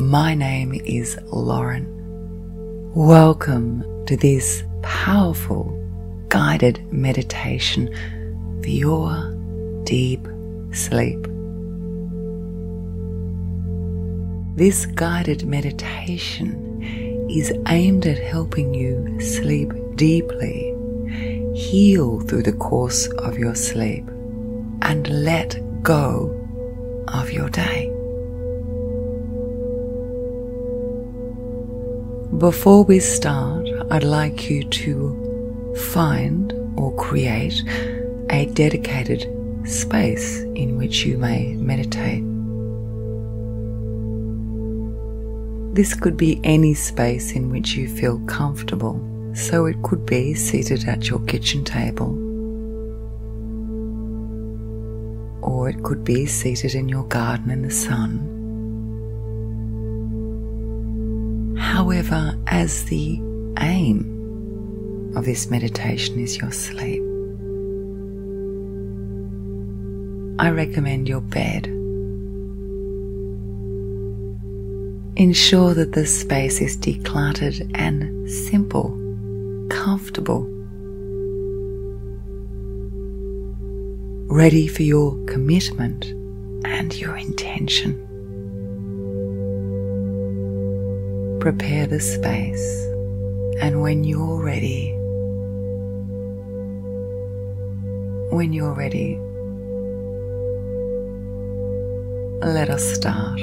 My name is Lauren. Welcome to this powerful guided meditation for your deep sleep. This guided meditation is aimed at helping you sleep deeply, heal through the course of your sleep, and let go of your day. Before we start, I'd like you to find or create a dedicated space in which you may meditate. This could be any space in which you feel comfortable, so it could be seated at your kitchen table, or it could be seated in your garden in the sun. However, as the aim of this meditation is your sleep, I recommend your bed. Ensure that the space is decluttered and simple, comfortable, ready for your commitment and your intention. Prepare the space, and when you're ready, when you're ready, let us start.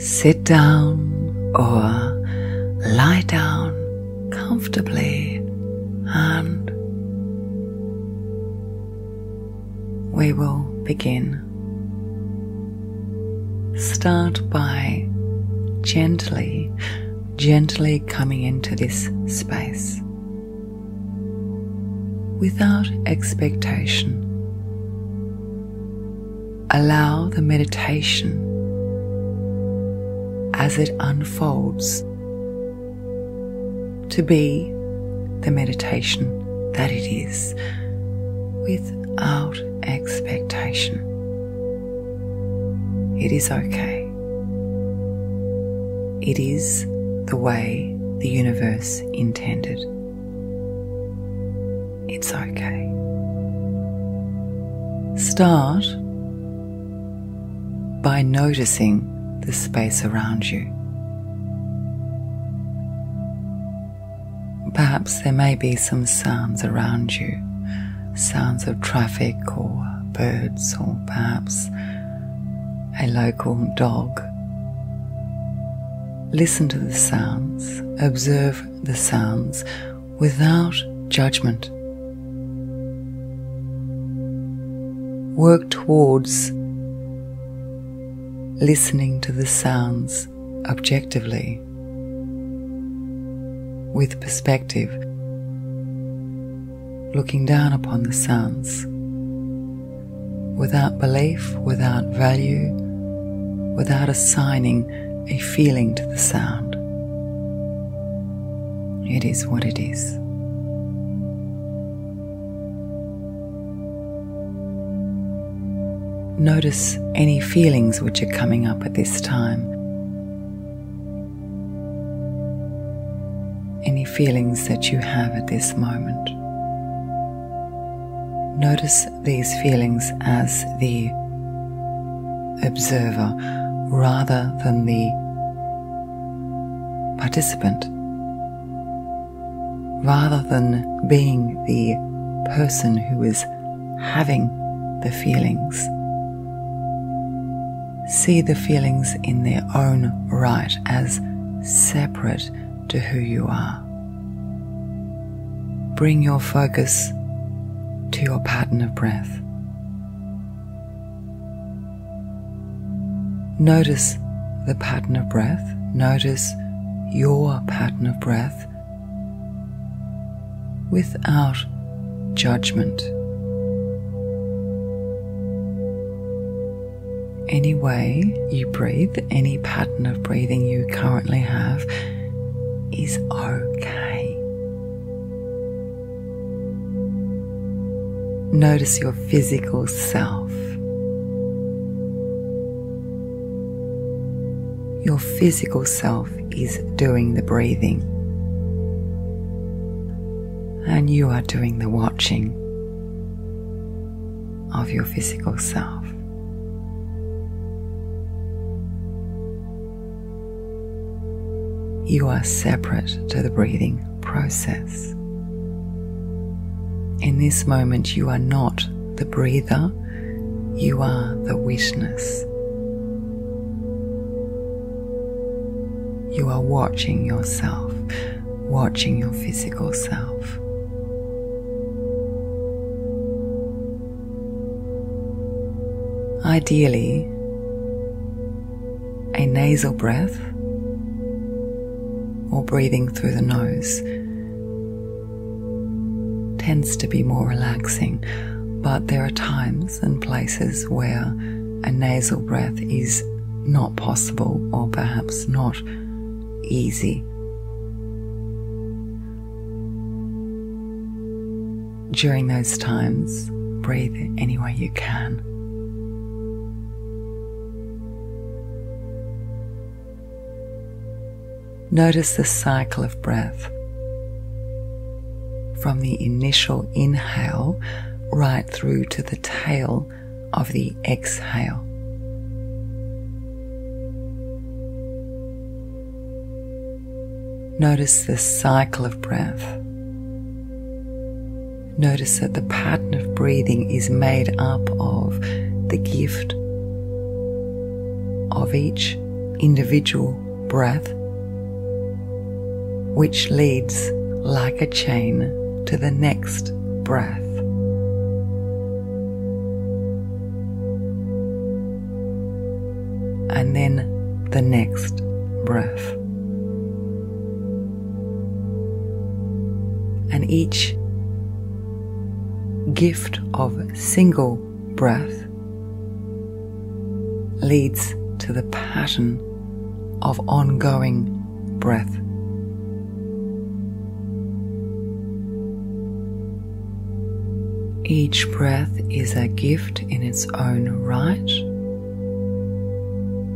sit down or lie down comfortably and we will begin. Start by gently, gently coming into this space without expectation. Allow the meditation as it unfolds to be the meditation that it is without expectation. It is okay. It is the way the universe intended. It's okay. Start by noticing the space around you. Perhaps there may be some sounds around you, sounds of traffic or birds, or perhaps a local dog. Listen to the sounds, observe the sounds without judgment. Work towards listening to the sounds objectively with perspective, looking down upon the sounds without belief, without value, without assigning a feeling to the sound. It is what it is. Notice any feelings which are coming up at this time. Any feelings that you have at this moment. Notice these feelings as the observer rather than the participant, rather than being the person who is having the feelings see the feelings in their own right as separate to who you are. Bring your focus to your pattern of breath. Notice the pattern of breath. Notice your pattern of breath without judgment. any way you breathe, any pattern of breathing you currently have is okay. Notice your physical self. Your physical self is doing the breathing, and you are doing the watching of your physical self. You are separate to the breathing process. In this moment, you are not the breather, you are the witness. You are watching yourself, watching your physical self. Ideally, a nasal breath or breathing through the nose tends to be more relaxing, but there are times and places where a nasal breath is not possible or perhaps not easy. During those times, breathe any way you can. Notice the cycle of breath from the initial inhale right through to the tail of the exhale. Notice the cycle of breath. Notice that the pattern of breathing is made up of the gift of each individual breath which leads like a chain to the next breath. And then the next breath. Each gift of single breath leads to the pattern of ongoing breath Each breath is a gift in its own right.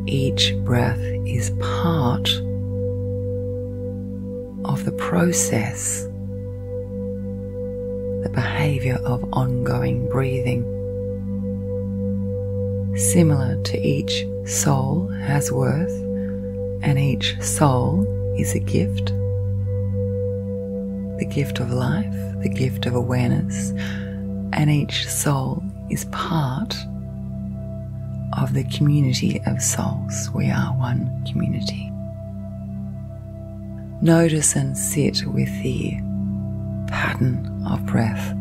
Each breath is part of the process, behavior of ongoing breathing. Similar to each soul has worth, and each soul is a gift the gift of life, the gift of awareness and each soul is part of the community of souls. We are one community. Notice and sit with the pattern of breath.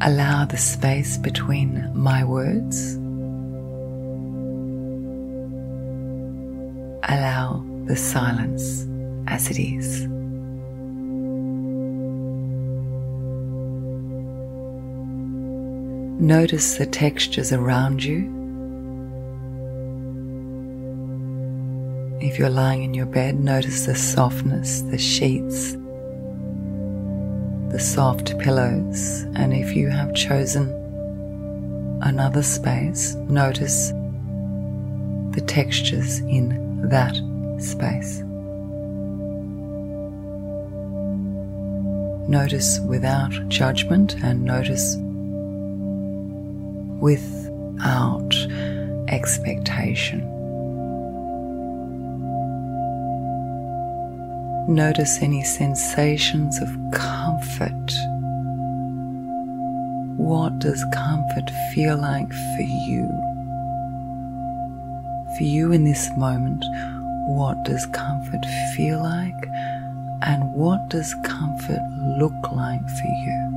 Allow the space between my words. Allow the silence as it is. Notice the textures around you. If you're lying in your bed, notice the softness, the sheets, the soft pillows, and if you have chosen another space, notice the textures in that space. Notice without judgment and notice without expectation. Notice any sensations of comfort. What does comfort feel like for you? For you in this moment, what does comfort feel like? And what does comfort look like for you?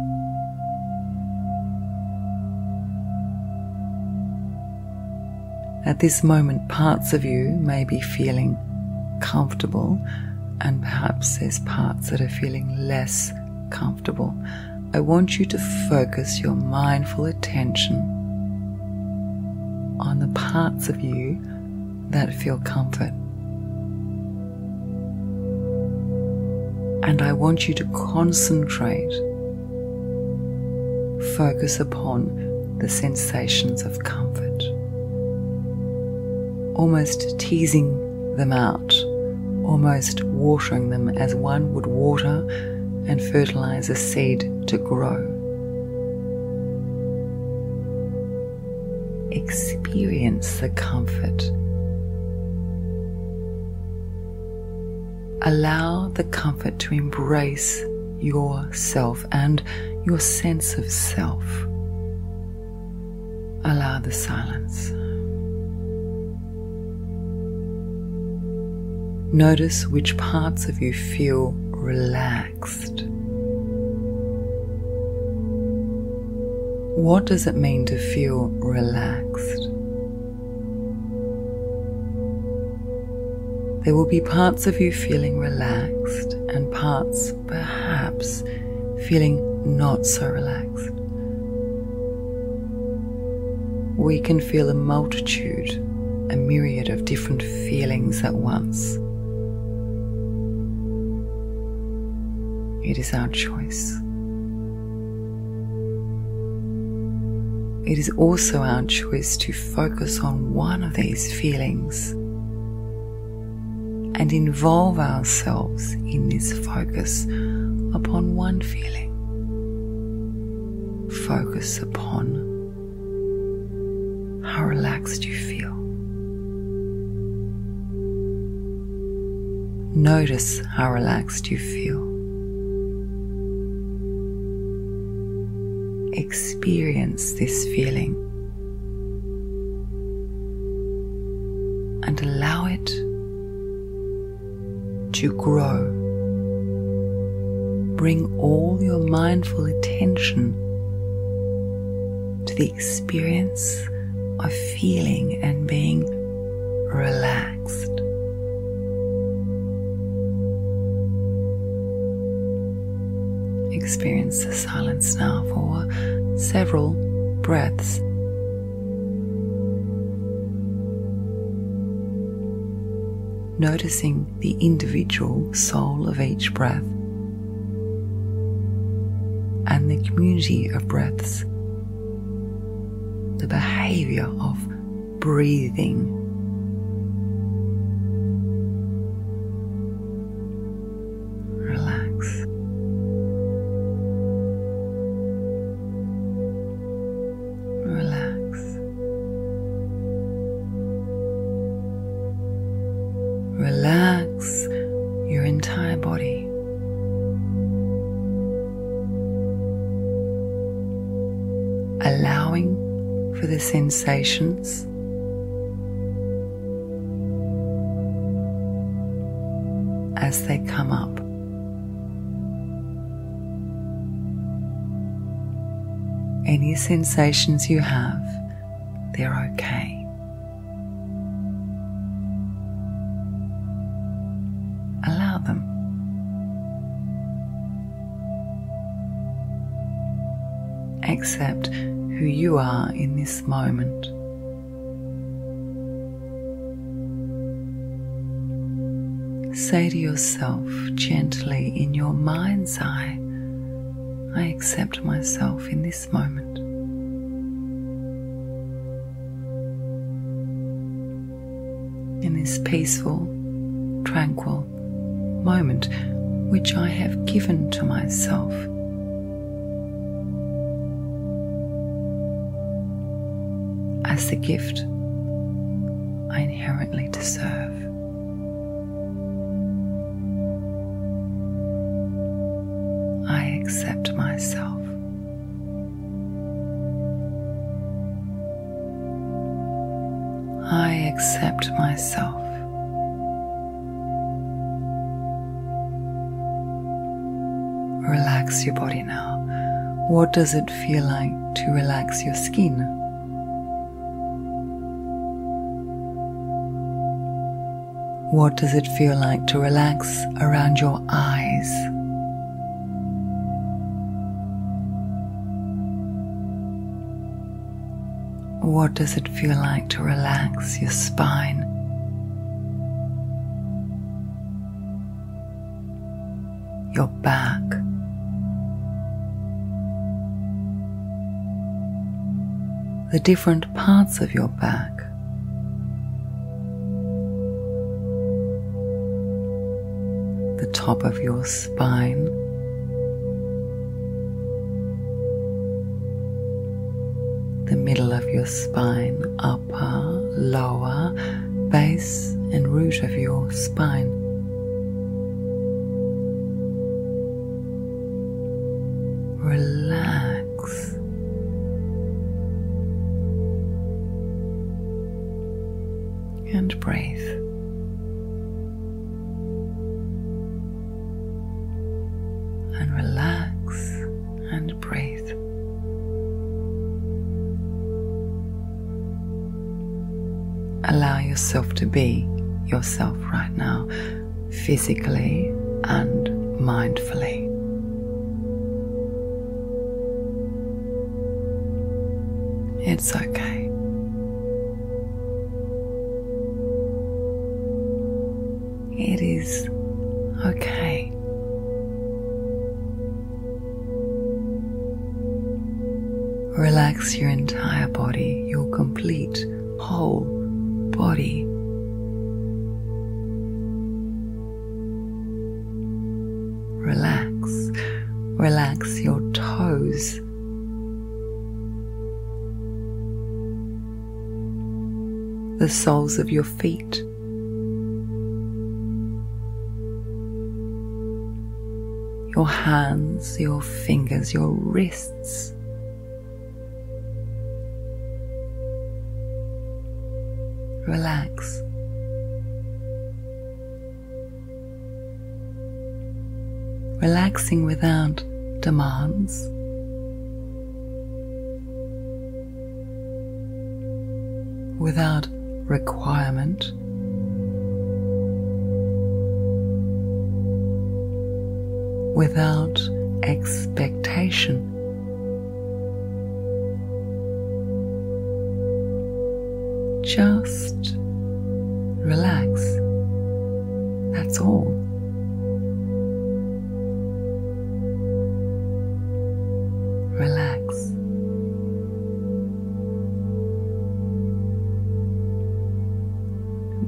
At this moment, parts of you may be feeling comfortable, and perhaps there's parts that are feeling less comfortable. I want you to focus your mindful attention on the parts of you that feel comfort. And I want you to concentrate, focus upon the sensations of comfort. almost teasing them out, almost watering them as one would water and fertilize a seed to grow. Experience the comfort. Allow the comfort to embrace yourself and your sense of self. Allow the silence. Notice which parts of you feel relaxed. What does it mean to feel relaxed? There will be parts of you feeling relaxed and parts perhaps feeling not so relaxed. We can feel a multitude, a myriad of different feelings at once. It is our choice. It is also our choice to focus on one of these feelings and involve ourselves in this focus upon one feeling. Focus upon how relaxed you feel. Notice how relaxed you feel. Experience this feeling and allow it to grow. Bring all your mindful attention to the experience of feeling and being relaxed. Experience the silence now for several breaths. Noticing the individual soul of each breath and the community of breaths, the behavior of breathing sensations you have, they're okay. Allow them. Accept who you are in this moment. Say to yourself gently in your mind's eye, I accept myself in this moment. This peaceful, tranquil moment which I have given to myself. as the gift I inherently deserve. I accept myself. Accept myself. Relax your body now. What does it feel like to relax your skin? What does it feel like to relax around your eyes? What does it feel like to relax your spine? Your back. The different parts of your back. The top of your spine. Spine, upper, lower, base, and root of your spine. Relax. And breathe. Yourself to be yourself right now, physically and mindfully. It's okay. It is okay. Relax your entire body, your complete whole body. Relax. Relax your toes. The soles of your feet. Your hands, your fingers, your wrists. Without demands. Without requirement. Without expectation.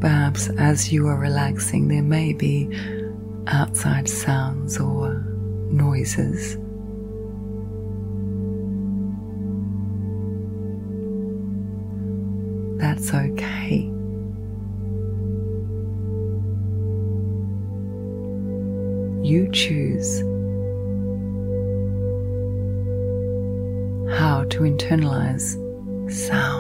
Perhaps as you are relaxing, there may be outside sounds or noises. That's okay. You choose how to internalize sound.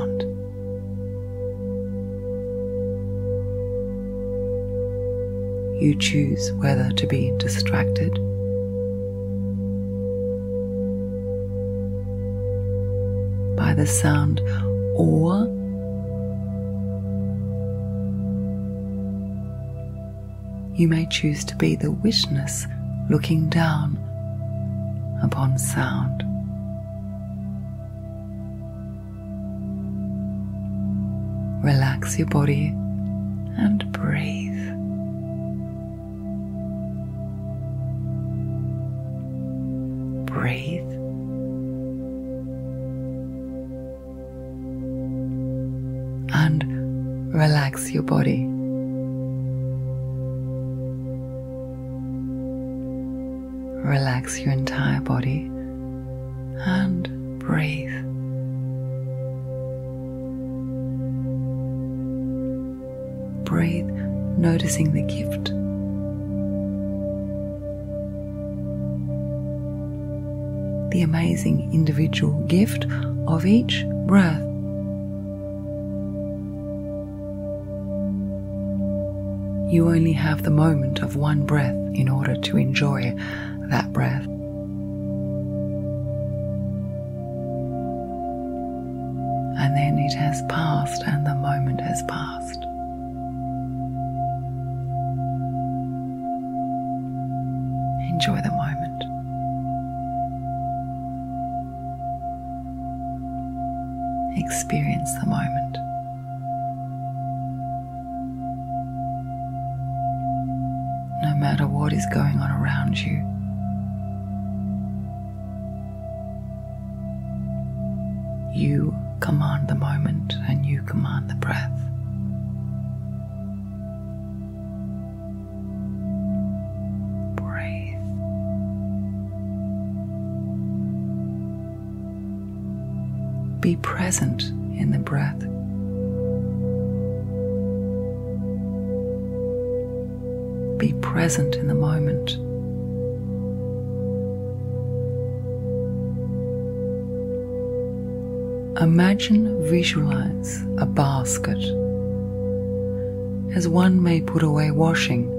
You choose whether to be distracted. By the sound or you may choose to be the witness looking down upon sound. Relax your body and one breath in order to enjoy that breath. And then it has passed and the moment has passed. Enjoy the moment. Experience the moment. what is going on around you. You command the moment and you command the breath. Breathe. Be present in the breath Be present in the moment. Imagine, visualize a basket as one may put away washing.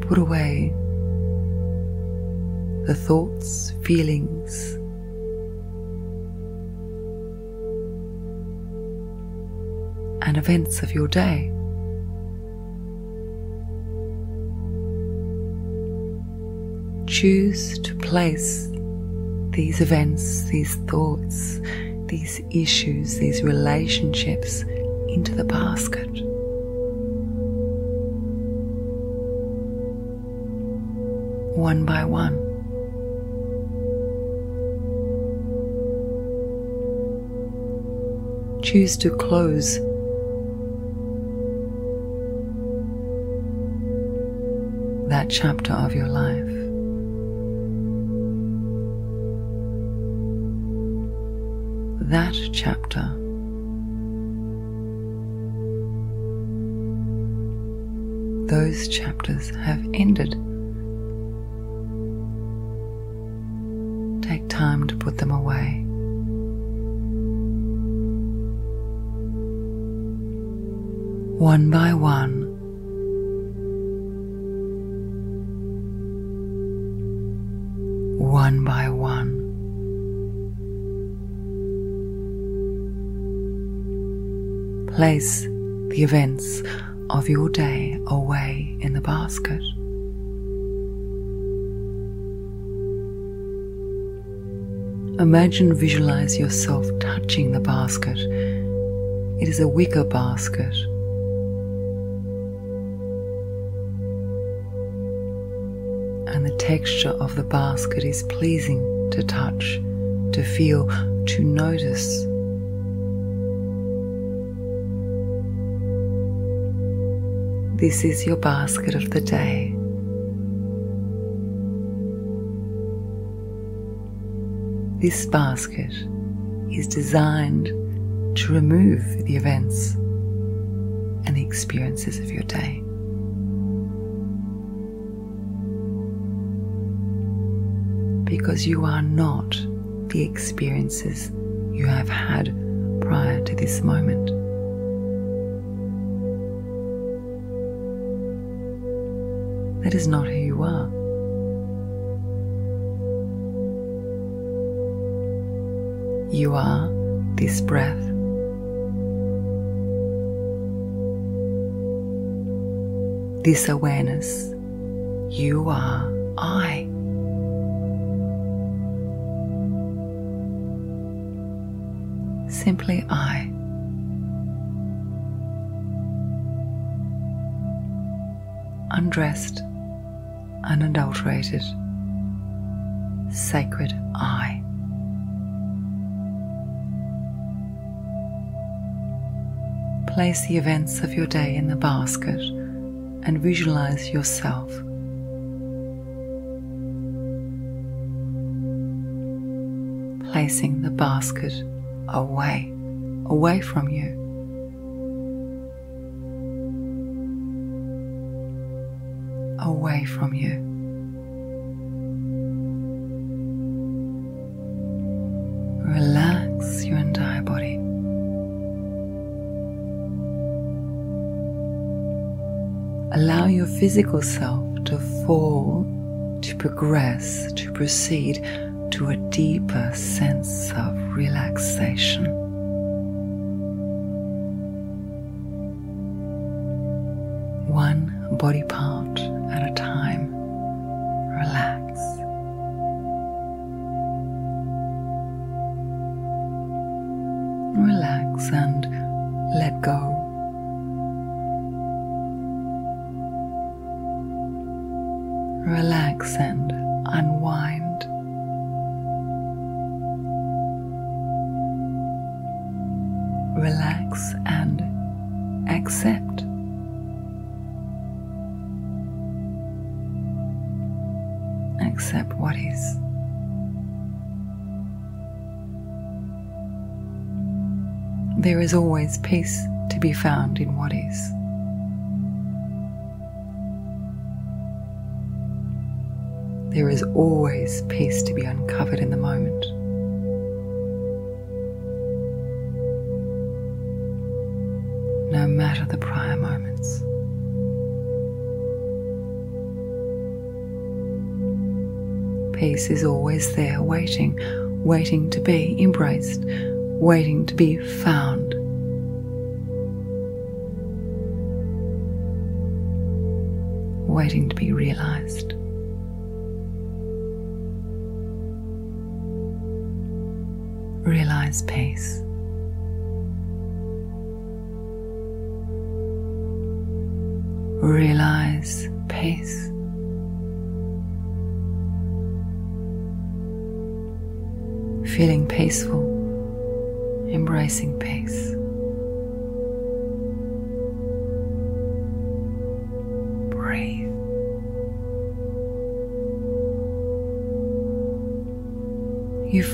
Put away the thoughts, feelings, and events of your day. Choose to place these events, these thoughts, these issues, these relationships into the basket. One by one. Choose to close that chapter of your life. That chapter. Those chapters have ended. Take time to put them away. One by one, Place the events of your day away in the basket. Imagine, visualize yourself touching the basket. It is a wicker basket and the texture of the basket is pleasing to touch, to feel, to notice. This is your basket of the day. This basket is designed to remove the events and the experiences of your day. because you are not the experiences you have had prior to this moment. That is not who you are. You are this breath. This awareness. You are I. simply I. Undressed, unadulterated, sacred I. Place the events of your day in the basket and visualize yourself. Placing the basket away, away from you. Away from you. Relax your entire body. Allow your physical self to fall, to progress, to proceed to a deeper sense of relaxation. One body part is peace to be found in what is. There is always peace to be uncovered in the moment. No matter the prior moments. Peace is always there, waiting, waiting to be embraced, waiting to be found. Waiting to be realized. realize peace. Realize peace. Feeling peaceful, embracing peace.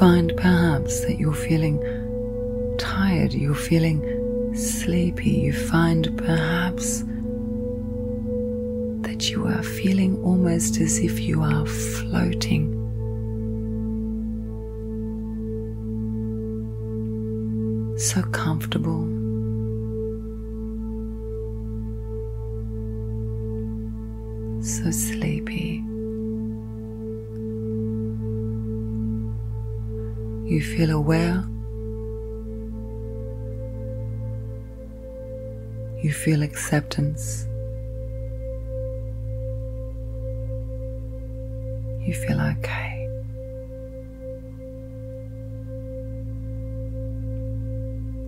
Find perhaps that you're feeling tired, you're feeling sleepy, you find perhaps that you are feeling almost as if you are floating. Acceptance. You feel okay.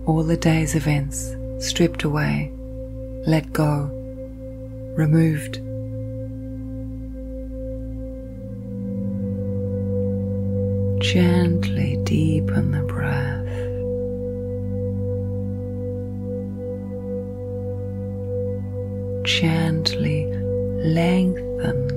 All the day's events stripped away, let go, removed. Gently deepen the breath. Lengthen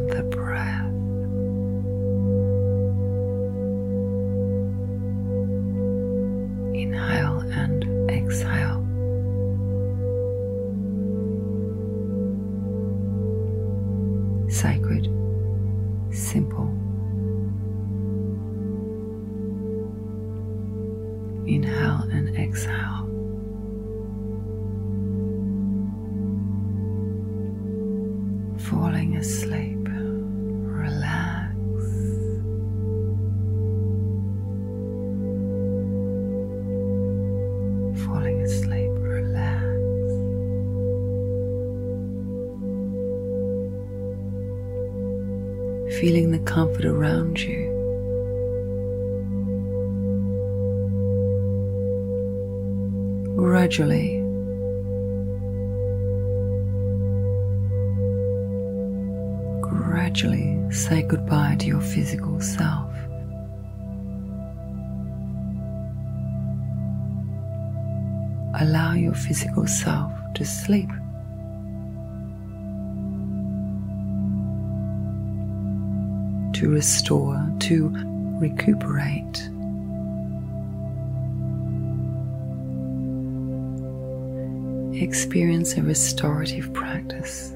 restorative practice.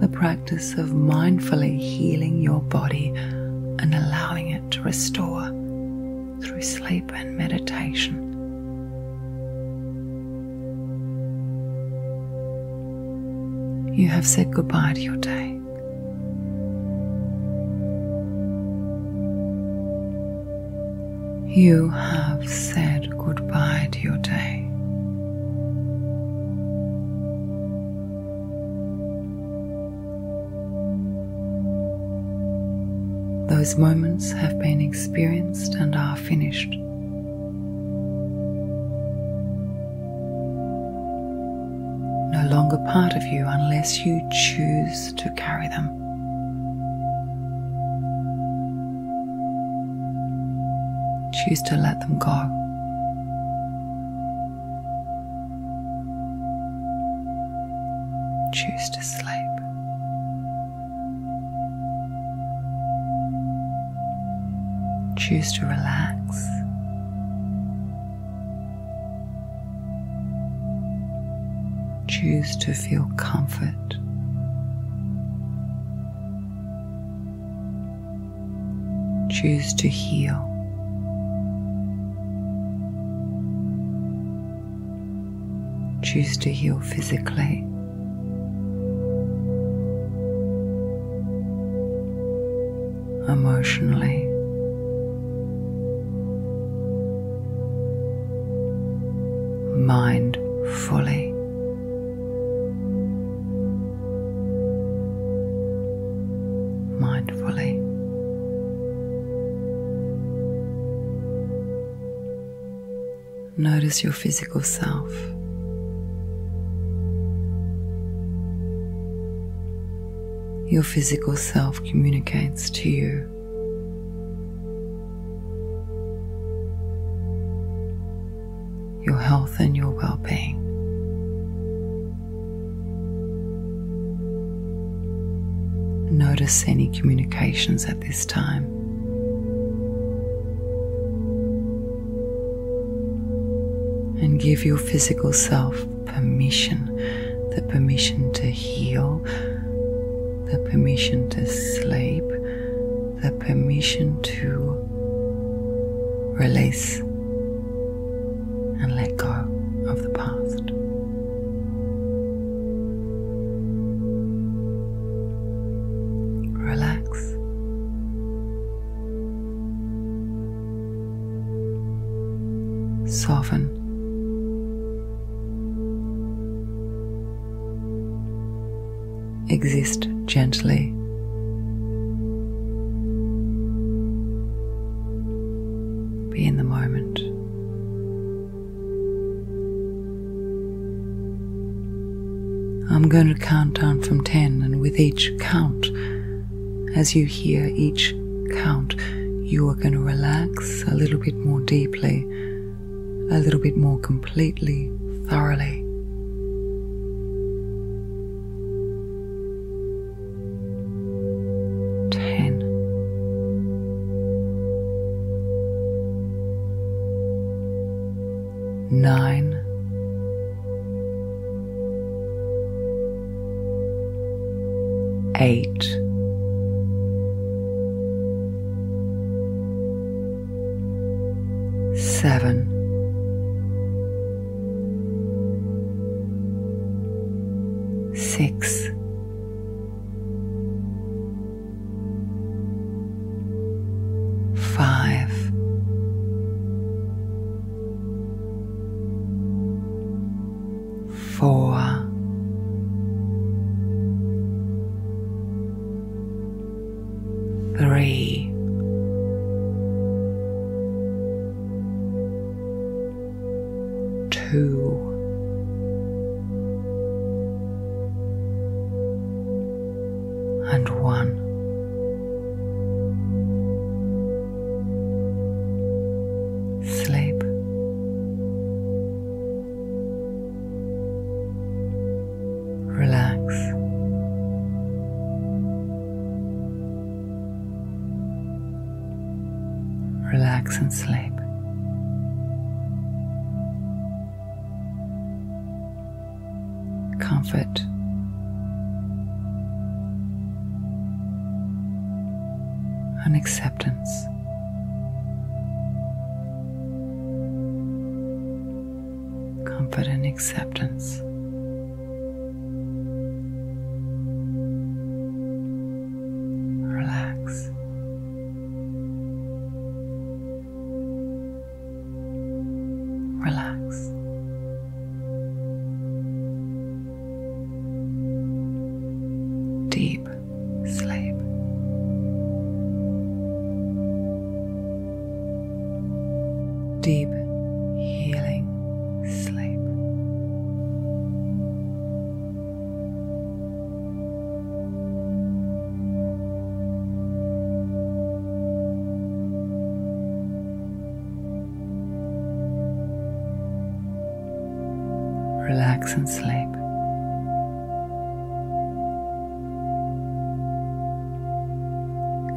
The practice of mindfully healing your body and allowing it to restore through sleep and meditation. You have said goodbye to your day. You have said goodbye to your day. Those moments have been experienced and are finished. No longer part of you unless you choose to carry them. choose to let them go. Choose to relax. Choose to feel comfort. Choose to heal. Choose to heal physically. Emotionally. Notice your physical self. Your physical self communicates to you. Your health and your well being. Notice any communications at this time. Give your physical self permission the permission to heal, the permission to sleep, the permission to release as you hear each count, you are going to relax a little bit more deeply, a little bit more completely, thoroughly.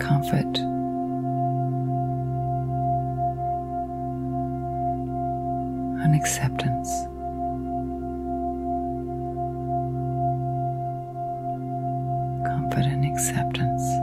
comfort. and acceptance. Comfort and acceptance.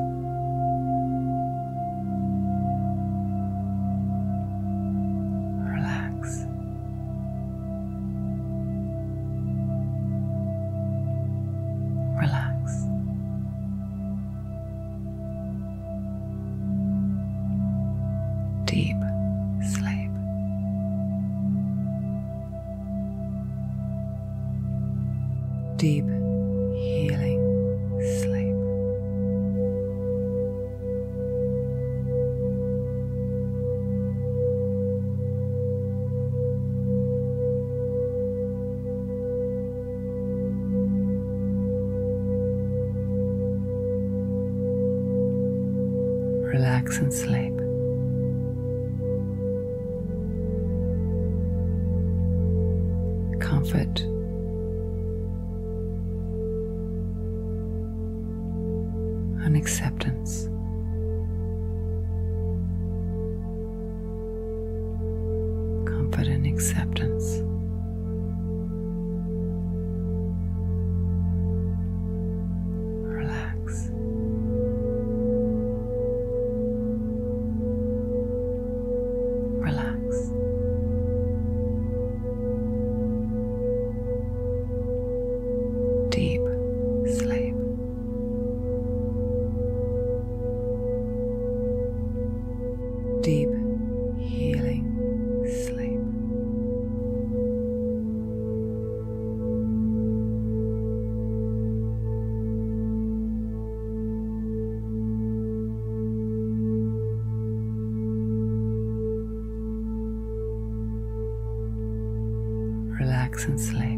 And sleep.